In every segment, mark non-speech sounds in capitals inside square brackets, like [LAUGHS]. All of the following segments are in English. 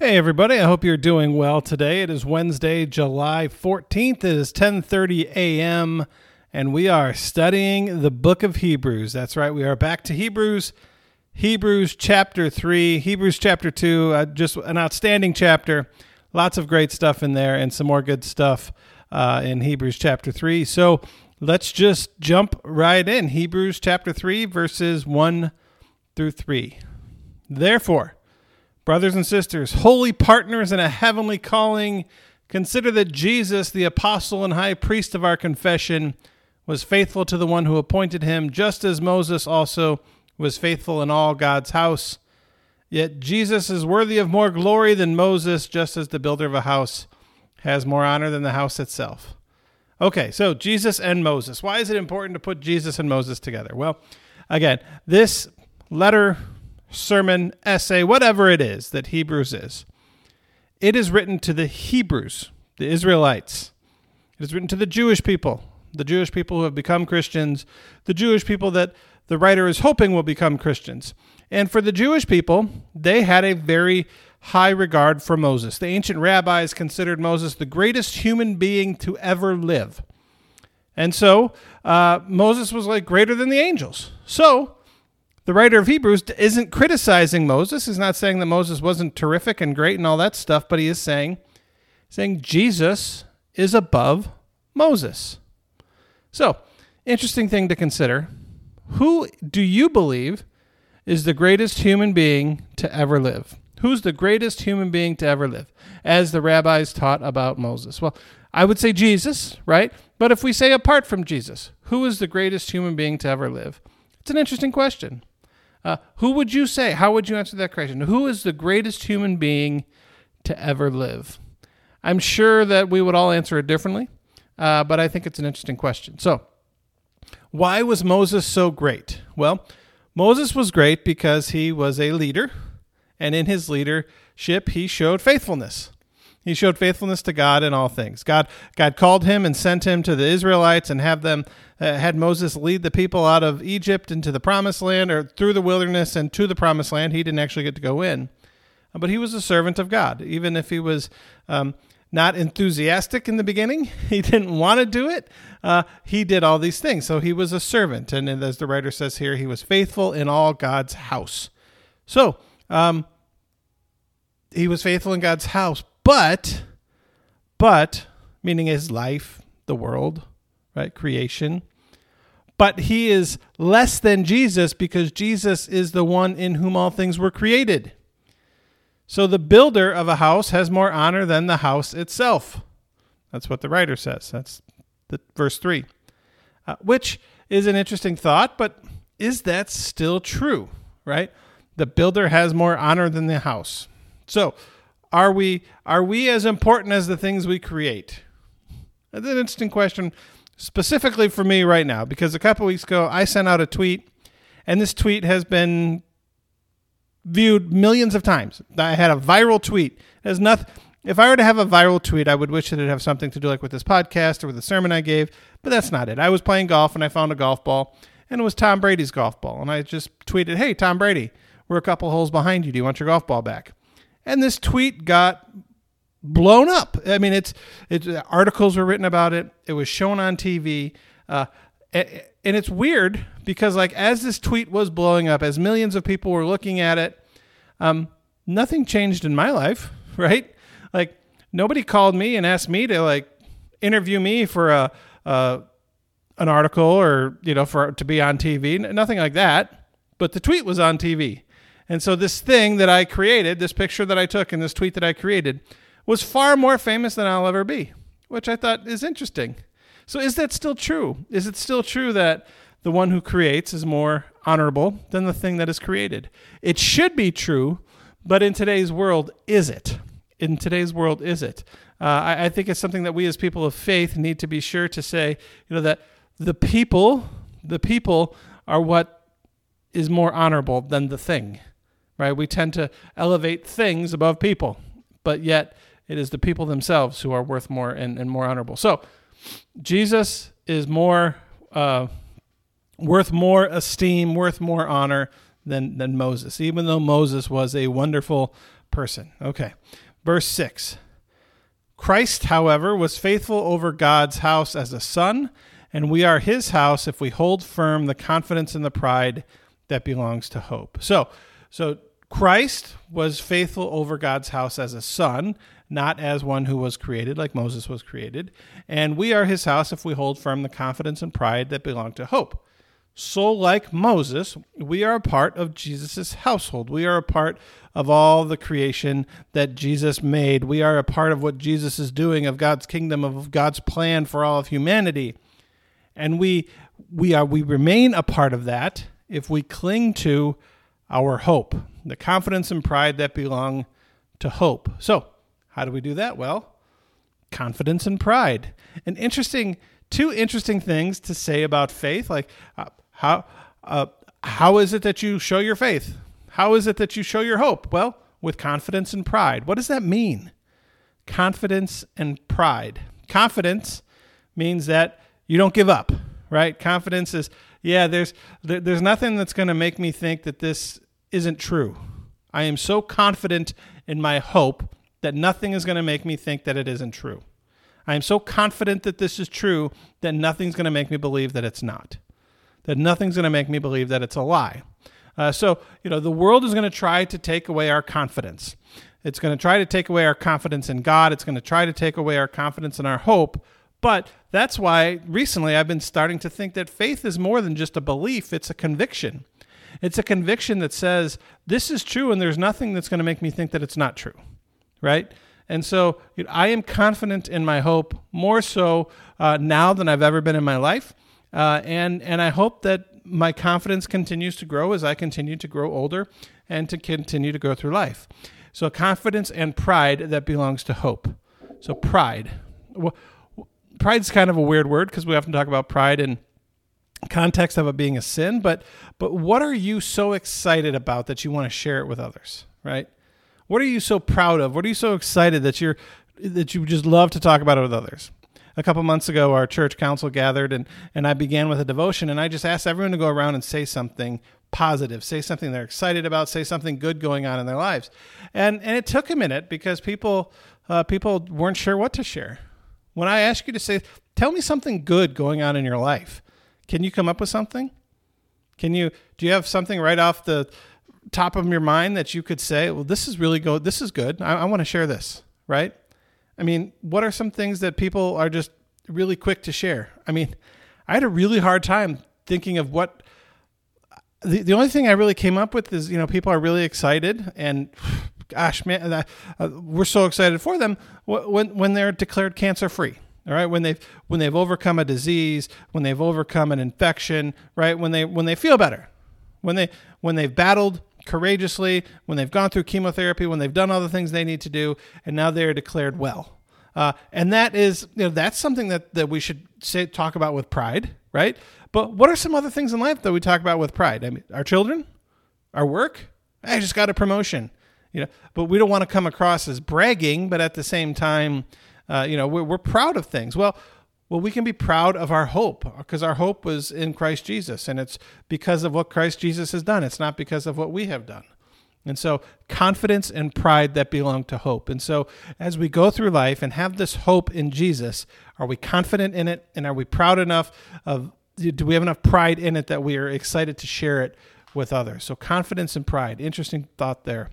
Hey everybody, I hope you're doing well today. It is Wednesday, July 14th. It is 10:30 a.m. and we are studying the book of Hebrews. That's right, we are back to Hebrews. Hebrews chapter 3, Hebrews chapter 2, uh, just an outstanding chapter. Lots of great stuff in there and some more good stuff uh, in Hebrews chapter 3. So, let's just jump right in. Hebrews chapter 3 verses 1 through 3. Therefore, Brothers and sisters, holy partners in a heavenly calling, consider that Jesus, the apostle and high priest of our confession, was faithful to the one who appointed him, just as Moses also was faithful in all God's house. Yet Jesus is worthy of more glory than Moses, just as the builder of a house has more honor than the house itself. Okay, so Jesus and Moses. Why is it important to put Jesus and Moses together? Well, again, this letter sermon, essay, whatever it is that Hebrews is. It is written to the Hebrews, the Israelites. It is written to the Jewish people, the Jewish people who have become Christians, the Jewish people that the writer is hoping will become Christians. And for the Jewish people, they had a very high regard for Moses. The ancient rabbis considered Moses the greatest human being to ever live. And so uh, Moses was like greater than the angels. So the writer of Hebrews isn't criticizing Moses. He's not saying that Moses wasn't terrific and great and all that stuff, but he is saying saying Jesus is above Moses. So, interesting thing to consider. Who do you believe is the greatest human being to ever live? Who's the greatest human being to ever live? As the rabbis taught about Moses. Well, I would say Jesus, right? But if we say apart from Jesus, who is the greatest human being to ever live? It's an interesting question. Uh, who would you say? How would you answer that question? Who is the greatest human being to ever live? I'm sure that we would all answer it differently, uh, but I think it's an interesting question. So, why was Moses so great? Well, Moses was great because he was a leader, and in his leadership, he showed faithfulness. He showed faithfulness to God in all things. God, God called him and sent him to the Israelites and have them uh, had Moses lead the people out of Egypt into the promised land or through the wilderness and to the promised land. He didn't actually get to go in, uh, but he was a servant of God. Even if he was um, not enthusiastic in the beginning, [LAUGHS] he didn't want to do it. Uh, he did all these things, so he was a servant. And, and, as the writer says here, he was faithful in all God's house. So um, he was faithful in God's house, but but meaning his life, the world, right? Creation. But he is less than Jesus because Jesus is the one in whom all things were created. So the builder of a house has more honor than the house itself. That's what the writer says. That's the verse 3. Uh, which is an interesting thought, but is that still true, right? The builder has more honor than the house. So, are we are we as important as the things we create? That's an interesting question specifically for me right now because a couple weeks ago I sent out a tweet and this tweet has been viewed millions of times. I had a viral tweet. Has nothing if I were to have a viral tweet, I would wish that it have something to do like with this podcast or with the sermon I gave, but that's not it. I was playing golf and I found a golf ball and it was Tom Brady's golf ball and I just tweeted, "Hey Tom Brady, we're a couple holes behind you. Do you want your golf ball back?" And this tweet got blown up. I mean, it's it's articles were written about it. It was shown on TV, uh, and it's weird because like as this tweet was blowing up, as millions of people were looking at it, um, nothing changed in my life, [LAUGHS] right? Like nobody called me and asked me to like interview me for a, a an article or you know for to be on TV, nothing like that. But the tweet was on TV. And so this thing that I created, this picture that I took and this tweet that I created, was far more famous than I'll ever be, which I thought is interesting. So, is that still true? Is it still true that the one who creates is more honorable than the thing that is created? It should be true, but in today's world, is it? In today's world, is it? Uh, I, I think it's something that we as people of faith need to be sure to say, you know, that the people, the people are what is more honorable than the thing, right? We tend to elevate things above people, but yet it is the people themselves who are worth more and, and more honorable. So Jesus is more uh, worth more esteem, worth more honor than than Moses. Even though Moses was a wonderful person. Okay. Verse 6 Christ, however, was faithful over God's house as a son, and we are his house if we hold firm the confidence and the pride that belongs to hope. So, so Christ was faithful over God's house as a son, not as one who was created like Moses was created, and we are his house if we hold firm the confidence and pride that belong to hope. So, like Moses, we are a part of Jesus' household. We are a part of all the creation that Jesus made. We are a part of what Jesus is doing, of God's kingdom, of God's plan for all of humanity. And we, we, are, we remain a part of that if we cling to our hope, the confidence and pride that belong to hope. So, how do we do that? Well, confidence and pride. An interesting, two interesting things to say about faith. Like, uh, how uh, how is it that you show your faith? How is it that you show your hope? Well, with confidence and pride. What does that mean? Confidence and pride. Confidence means that you don't give up, right? Confidence is yeah, there's there, there's nothing that's going to make me think that this isn't true. I am so confident in my hope that nothing is going to make me think that it isn't true. I am so confident that this is true that nothing's going to make me believe that it's not that nothing's going to make me believe that it's a lie. Uh, so, you know, the world is going to try to take away our confidence. It's going to try to take away our confidence in God. It's going to try to take away our confidence in our hope. But that's why recently I've been starting to think that faith is more than just a belief, it's a conviction. It's a conviction that says, this is true, and there's nothing that's going to make me think that it's not true, right? And so you know, I am confident in my hope more so uh, now than I've ever been in my life. Uh, and and I hope that my confidence continues to grow as I continue to grow older and to continue to go through life. So confidence and pride that belongs to hope. So pride. Well, pride's kind of a weird word because we often talk about pride in context of it being a sin, but but what are you so excited about that you want to share it with others, right? What are you so proud of? What are you so excited that you're that you just love to talk about it with others? a couple months ago, our church council gathered and, and I began with a devotion. And I just asked everyone to go around and say something positive, say something they're excited about, say something good going on in their lives. And, and it took a minute because people, uh, people weren't sure what to share. When I ask you to say, tell me something good going on in your life, can you come up with something? Can you, do you have something right off the top of your mind that you could say, well, this is really good. This is good. I, I want to share this, right? I mean, what are some things that people are just really quick to share? I mean, I had a really hard time thinking of what the, the only thing I really came up with is, you know, people are really excited and gosh, man, uh, we're so excited for them when, when they're declared cancer free. All right, when they've when they've overcome a disease, when they've overcome an infection, right? When they when they feel better, when they when they've battled courageously, when they've gone through chemotherapy, when they've done all the things they need to do, and now they are declared well. Uh, and that is, you know, that's something that, that we should say, talk about with pride, right? But what are some other things in life that we talk about with pride? I mean, our children, our work. I just got a promotion, you know. But we don't want to come across as bragging, but at the same time, uh, you know, we're, we're proud of things. Well, well, we can be proud of our hope because our hope was in Christ Jesus, and it's because of what Christ Jesus has done. It's not because of what we have done. And so, confidence and pride that belong to hope. And so, as we go through life and have this hope in Jesus, are we confident in it? And are we proud enough of, do we have enough pride in it that we are excited to share it with others? So, confidence and pride. Interesting thought there.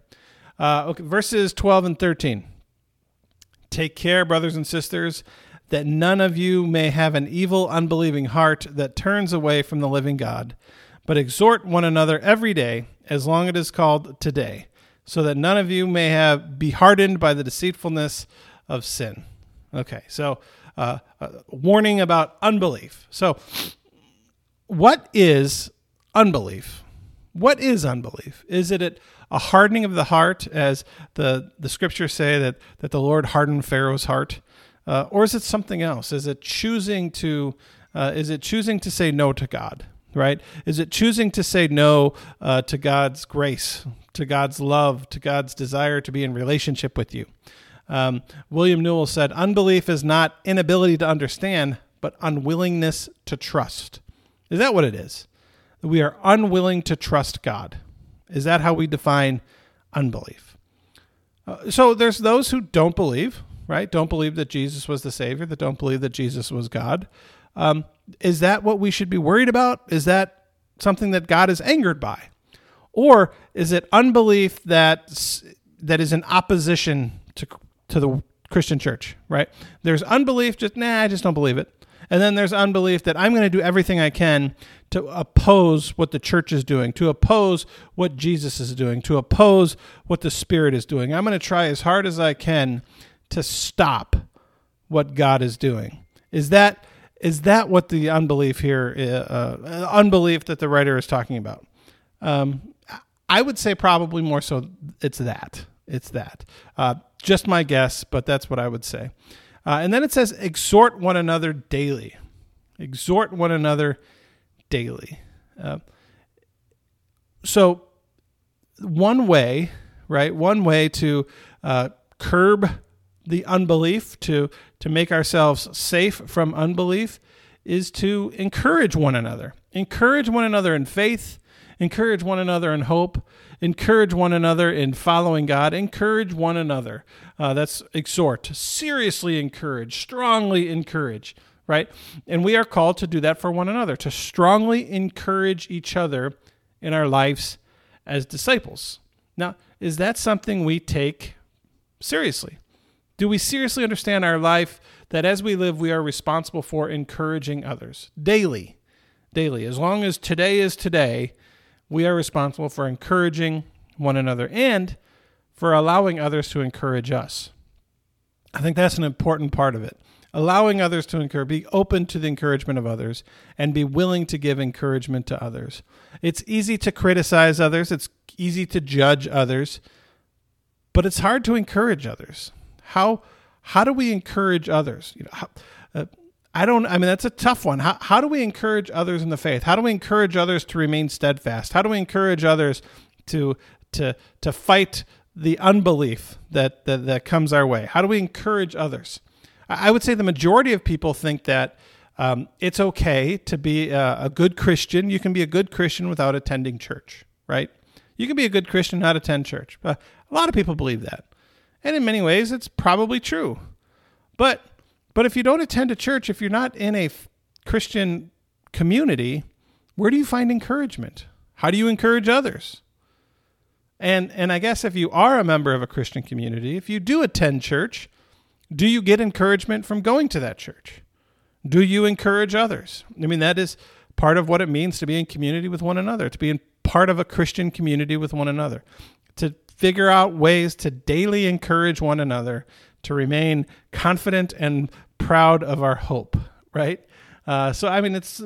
Uh, okay, verses 12 and 13. Take care, brothers and sisters that none of you may have an evil, unbelieving heart that turns away from the living God, but exhort one another every day, as long as it is called today, so that none of you may have be hardened by the deceitfulness of sin. Okay, so uh, warning about unbelief. So, what is unbelief? What is unbelief? Is it a hardening of the heart, as the the scriptures say that that the Lord hardened Pharaoh's heart? uh, or is it something else? Is it choosing to uh, is it choosing to say no to God? Right? Is it choosing to say no uh, to God's grace, to God's love, to God's desire to be in relationship with you? Um, William Newell said, "Unbelief is not inability to understand, but unwillingness to trust." Is that what it is? We are unwilling to trust God. Is that how we define unbelief? Uh, so there's those who don't believe, right? Don't believe that Jesus was the Savior, that don't believe that Jesus was God. Um, is that what we should be worried about? Is that something that God is angered by? Or is it unbelief that that is in opposition to to the Christian church, right? There's unbelief, just nah, I just don't believe it. And then there's unbelief that I'm going to do everything I can to oppose what the church is doing, to oppose what Jesus is doing, to oppose what the Spirit is doing. I'm going to try as hard as I can to stop what God is doing. Is that is that what the unbelief here, uh, uh, unbelief that the writer is talking about? Um, I would say probably more so. It's that. It's that. Uh, just my guess, but that's what I would say. Uh, and then it says, exhort one another daily. Exhort one another daily. Uh, so, one way, right? One way to uh, curb the unbelief, to to make ourselves safe from unbelief, is to encourage one another. Encourage one another in faith. Encourage one another in hope encourage one another in following God, encourage one another. Uh, that's exhort, seriously encourage, strongly encourage, right? And we are called to do that for one another, to strongly encourage each other in our lives as disciples. Now, is that something we take seriously? Do we seriously understand our life that as we live, we are responsible for encouraging others daily? Daily. As long as today is today, we are responsible for encouraging one another and for allowing others to encourage us. I think that's an important part of it. Allowing others to encourage, be open to the encouragement of others, and be willing to give encouragement to others. It's easy to criticize others, it's easy to judge others, but it's hard to encourage others. How how do we encourage others? You know, how, uh, I don't, I mean, that's a tough one. How, how do we encourage others in the faith? How do we encourage others to remain steadfast? How do we encourage others to, to, to fight the unbelief that, that, that comes our way? How do we encourage others? I would say the majority of people think that um, it's okay to be a, a, good Christian. You can be a good Christian without attending church, right? You can be a good Christian not attend church. But a lot of people believe that. And in many ways, it's probably true. But but if you don't attend a church, if you're not in a Christian community, where do you find encouragement? How do you encourage others? And and I guess if you are a member of a Christian community, if you do attend church, do you get encouragement from going to that church? Do you encourage others? I mean, that is part of what it means to be in community with one another, to be part of a Christian community with one another, to figure out ways to daily encourage one another to remain confident and proud of our hope, right? Uh, so I mean, it's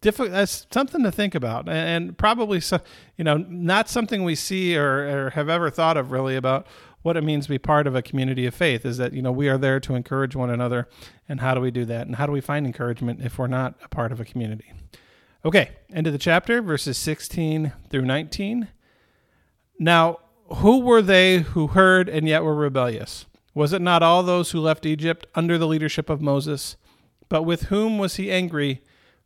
difficult. That's something to think about, and, probably so, you know, not something we see or, or have ever thought of really about what it means to be part of a community of faith. Is that you know we are there to encourage one another, and how do we do that, and how do we find encouragement if we're not a part of a community? Okay, end of the chapter, verses 16 through 19. Now, who were they who heard and yet were rebellious? Was it not all those who left Egypt under the leadership of Moses? But with whom was he angry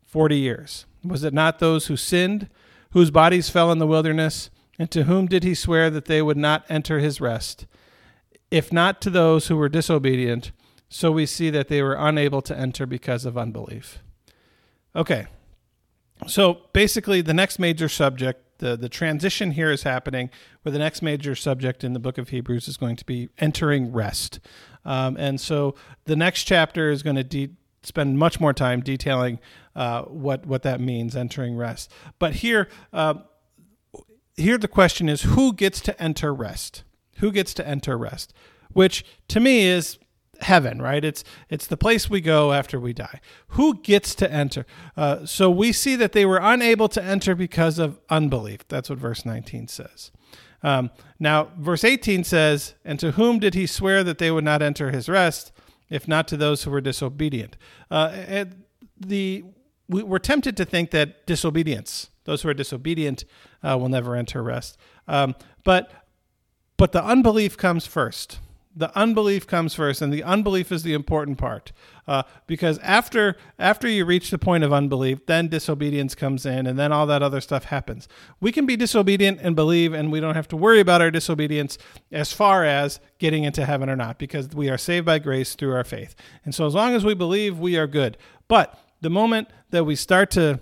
forty years? Was it not those who sinned, whose bodies fell in the wilderness? And to whom did he swear that they would not enter his rest? If not to those who were disobedient, so we see that they were unable to enter because of unbelief. Okay, so basically, the next major subject the the transition here is happening where the next major subject in the book of Hebrews is going to be entering rest. Um, and so the next chapter is going to de- spend much more time detailing uh, what what that means, entering rest. But here, uh, here the question is, who gets to enter rest? Who gets to enter rest? Which to me is heaven, right? It's it's the place we go after we die. Who gets to enter? Uh, so we see that they were unable to enter because of unbelief. That's what verse 19 says. Um, now, verse 18 says, "And to whom did he swear that they would not enter his rest, if not to those who were disobedient?" Uh, the we, are tempted to think that disobedience, those who are disobedient, uh, will never enter rest. Um, but but the unbelief comes first the unbelief comes first, and the unbelief is the important part. Uh, because after after you reach the point of unbelief, then disobedience comes in, and then all that other stuff happens. We can be disobedient and believe, and we don't have to worry about our disobedience as far as getting into heaven or not, because we are saved by grace through our faith. And so, as long as we believe, we are good. But the moment that we start to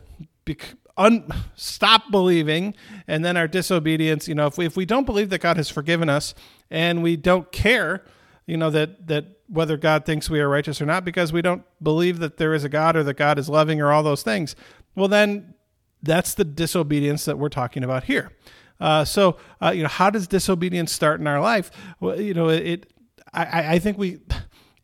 un- stop believing and then our disobedience, you know, if we, if we don't believe that God has forgiven us and we don't care, you know, that, that whether God thinks we are righteous or not, because we don't believe that there is a God or that God is loving or all those things, well, then that's the disobedience that we're talking about here. Uh, so, uh, you know, how does disobedience start in our life? Well, you know, it, I, I think we,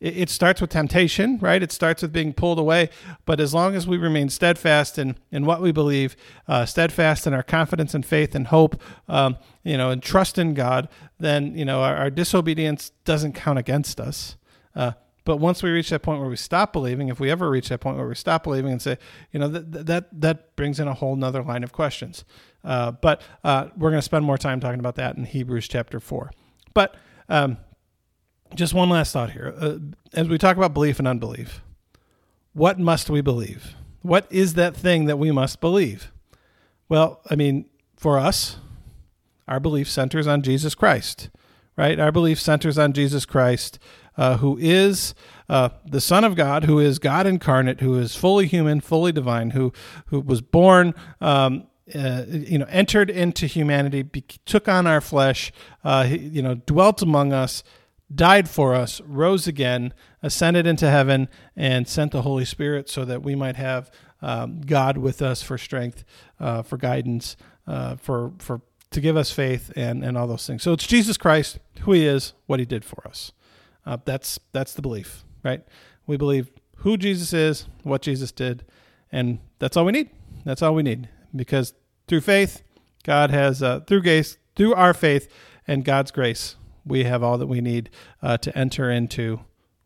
it, it starts with temptation, right? It starts with being pulled away. But as long as we remain steadfast in, in what we believe, uh, steadfast in our confidence and faith and hope, um, you know, and trust in God, then, you know, our, our disobedience doesn't count against us. Uh, but once we reach that point where we stop believing, if we ever reach that point where we stop believing and say, you know, that that that brings in a whole nother line of questions. Uh, but uh, we're going to spend more time talking about that in Hebrews chapter four. But um, just one last thought here. Uh, as we talk about belief and unbelief, what must we believe? What is that thing that we must believe? Well, I mean, for us, our belief centers on Jesus Christ, right? Our belief centers on Jesus Christ, uh, who is uh, the Son of God, who is God incarnate, who is fully human, fully divine, who who was born. Um, uh, you know, entered into humanity, be- took on our flesh, uh, he, you know, dwelt among us, died for us, rose again, ascended into heaven, and sent the Holy Spirit so that we might have um, God with us for strength, uh, for guidance, uh, for for to give us faith and and all those things. So it's Jesus Christ, who He is, what He did for us. Uh, that's that's the belief, right? We believe who Jesus is, what Jesus did, and that's all we need. That's all we need because through faith, God has uh, through grace, through our faith and God's grace, we have all that we need uh, to enter into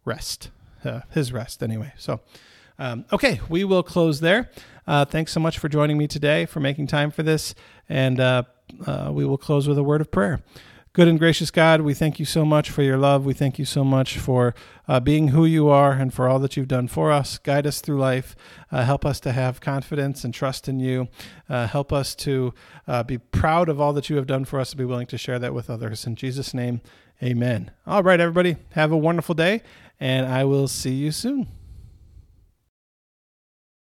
rest, uh, his rest anyway. So, um, okay, we will close there. Uh, thanks so much for joining me today, for making time for this, and uh, uh, we will close with a word of prayer. Good and gracious God, we thank you so much for your love. We thank you so much for uh, being who you are and for all that you've done for us. Guide us through life. Uh, help us to have confidence and trust in you. Uh, help us to uh, be proud of all that you have done for us, and be willing to share that with others. In Jesus' name, amen. All right, everybody, have a wonderful day, and I will see you soon.